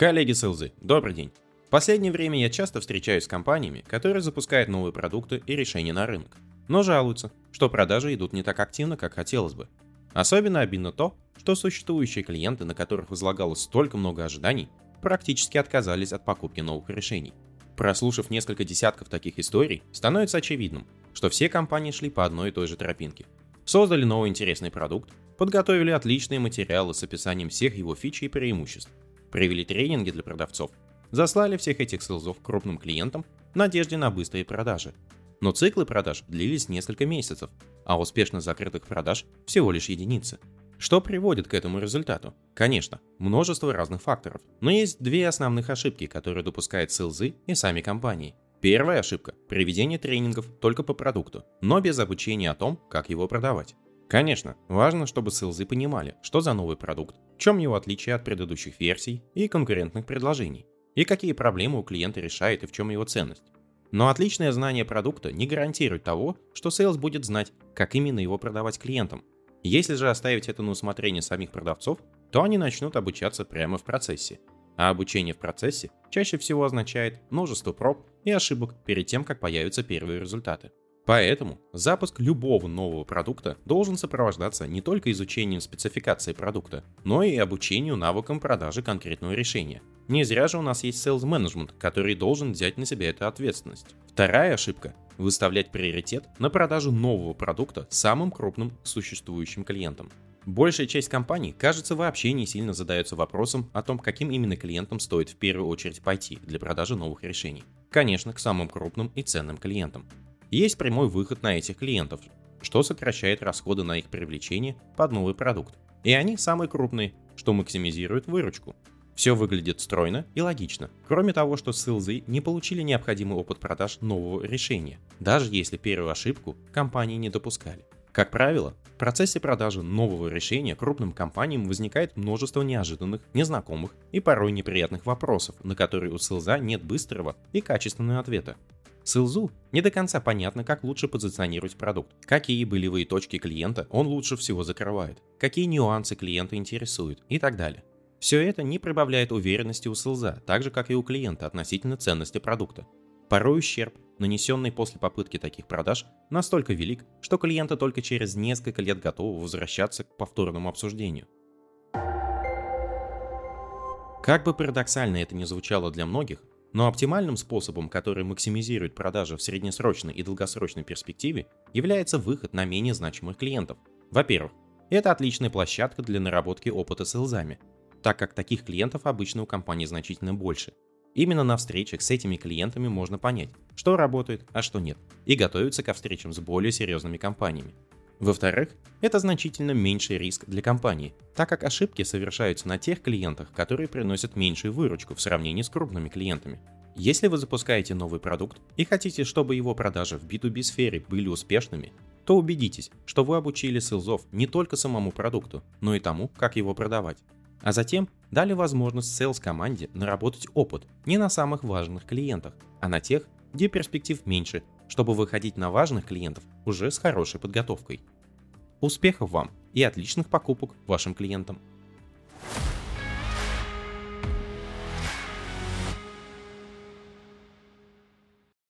Коллеги селзы, добрый день. В последнее время я часто встречаюсь с компаниями, которые запускают новые продукты и решения на рынок, но жалуются, что продажи идут не так активно, как хотелось бы. Особенно обидно то, что существующие клиенты, на которых возлагалось столько много ожиданий, практически отказались от покупки новых решений. Прослушав несколько десятков таких историй, становится очевидным, что все компании шли по одной и той же тропинке. Создали новый интересный продукт, подготовили отличные материалы с описанием всех его фич и преимуществ, провели тренинги для продавцов, заслали всех этих селзов крупным клиентам в надежде на быстрые продажи. Но циклы продаж длились несколько месяцев, а успешно закрытых продаж всего лишь единицы. Что приводит к этому результату? Конечно, множество разных факторов, но есть две основных ошибки, которые допускают селзы и сами компании. Первая ошибка – проведение тренингов только по продукту, но без обучения о том, как его продавать. Конечно, важно, чтобы сейлзы понимали, что за новый продукт, в чем его отличие от предыдущих версий и конкурентных предложений, и какие проблемы у клиента решает и в чем его ценность. Но отличное знание продукта не гарантирует того, что сейлс будет знать, как именно его продавать клиентам. Если же оставить это на усмотрение самих продавцов, то они начнут обучаться прямо в процессе. А обучение в процессе чаще всего означает множество проб и ошибок перед тем, как появятся первые результаты. Поэтому запуск любого нового продукта должен сопровождаться не только изучением спецификации продукта, но и обучению навыкам продажи конкретного решения. Не зря же у нас есть sales management, который должен взять на себя эту ответственность. Вторая ошибка – выставлять приоритет на продажу нового продукта самым крупным существующим клиентам. Большая часть компаний, кажется, вообще не сильно задается вопросом о том, каким именно клиентам стоит в первую очередь пойти для продажи новых решений. Конечно, к самым крупным и ценным клиентам есть прямой выход на этих клиентов, что сокращает расходы на их привлечение под новый продукт. И они самые крупные, что максимизирует выручку. Все выглядит стройно и логично, кроме того, что селзы не получили необходимый опыт продаж нового решения, даже если первую ошибку компании не допускали. Как правило, в процессе продажи нового решения крупным компаниям возникает множество неожиданных, незнакомых и порой неприятных вопросов, на которые у селза нет быстрого и качественного ответа. Сылзу не до конца понятно, как лучше позиционировать продукт, какие болевые точки клиента он лучше всего закрывает, какие нюансы клиента интересуют и так далее. Все это не прибавляет уверенности у селза, так же как и у клиента относительно ценности продукта. Порой ущерб, нанесенный после попытки таких продаж, настолько велик, что клиенты только через несколько лет готовы возвращаться к повторному обсуждению. Как бы парадоксально это ни звучало для многих, но оптимальным способом, который максимизирует продажи в среднесрочной и долгосрочной перспективе, является выход на менее значимых клиентов. Во-первых, это отличная площадка для наработки опыта с илзами, так как таких клиентов обычно у компании значительно больше. Именно на встречах с этими клиентами можно понять, что работает, а что нет, и готовиться ко встречам с более серьезными компаниями. Во-вторых, это значительно меньший риск для компании, так как ошибки совершаются на тех клиентах, которые приносят меньшую выручку в сравнении с крупными клиентами. Если вы запускаете новый продукт и хотите, чтобы его продажи в B2B сфере были успешными, то убедитесь, что вы обучили селзов не только самому продукту, но и тому, как его продавать. А затем дали возможность sales команде наработать опыт не на самых важных клиентах, а на тех, где перспектив меньше чтобы выходить на важных клиентов уже с хорошей подготовкой. Успехов вам и отличных покупок вашим клиентам!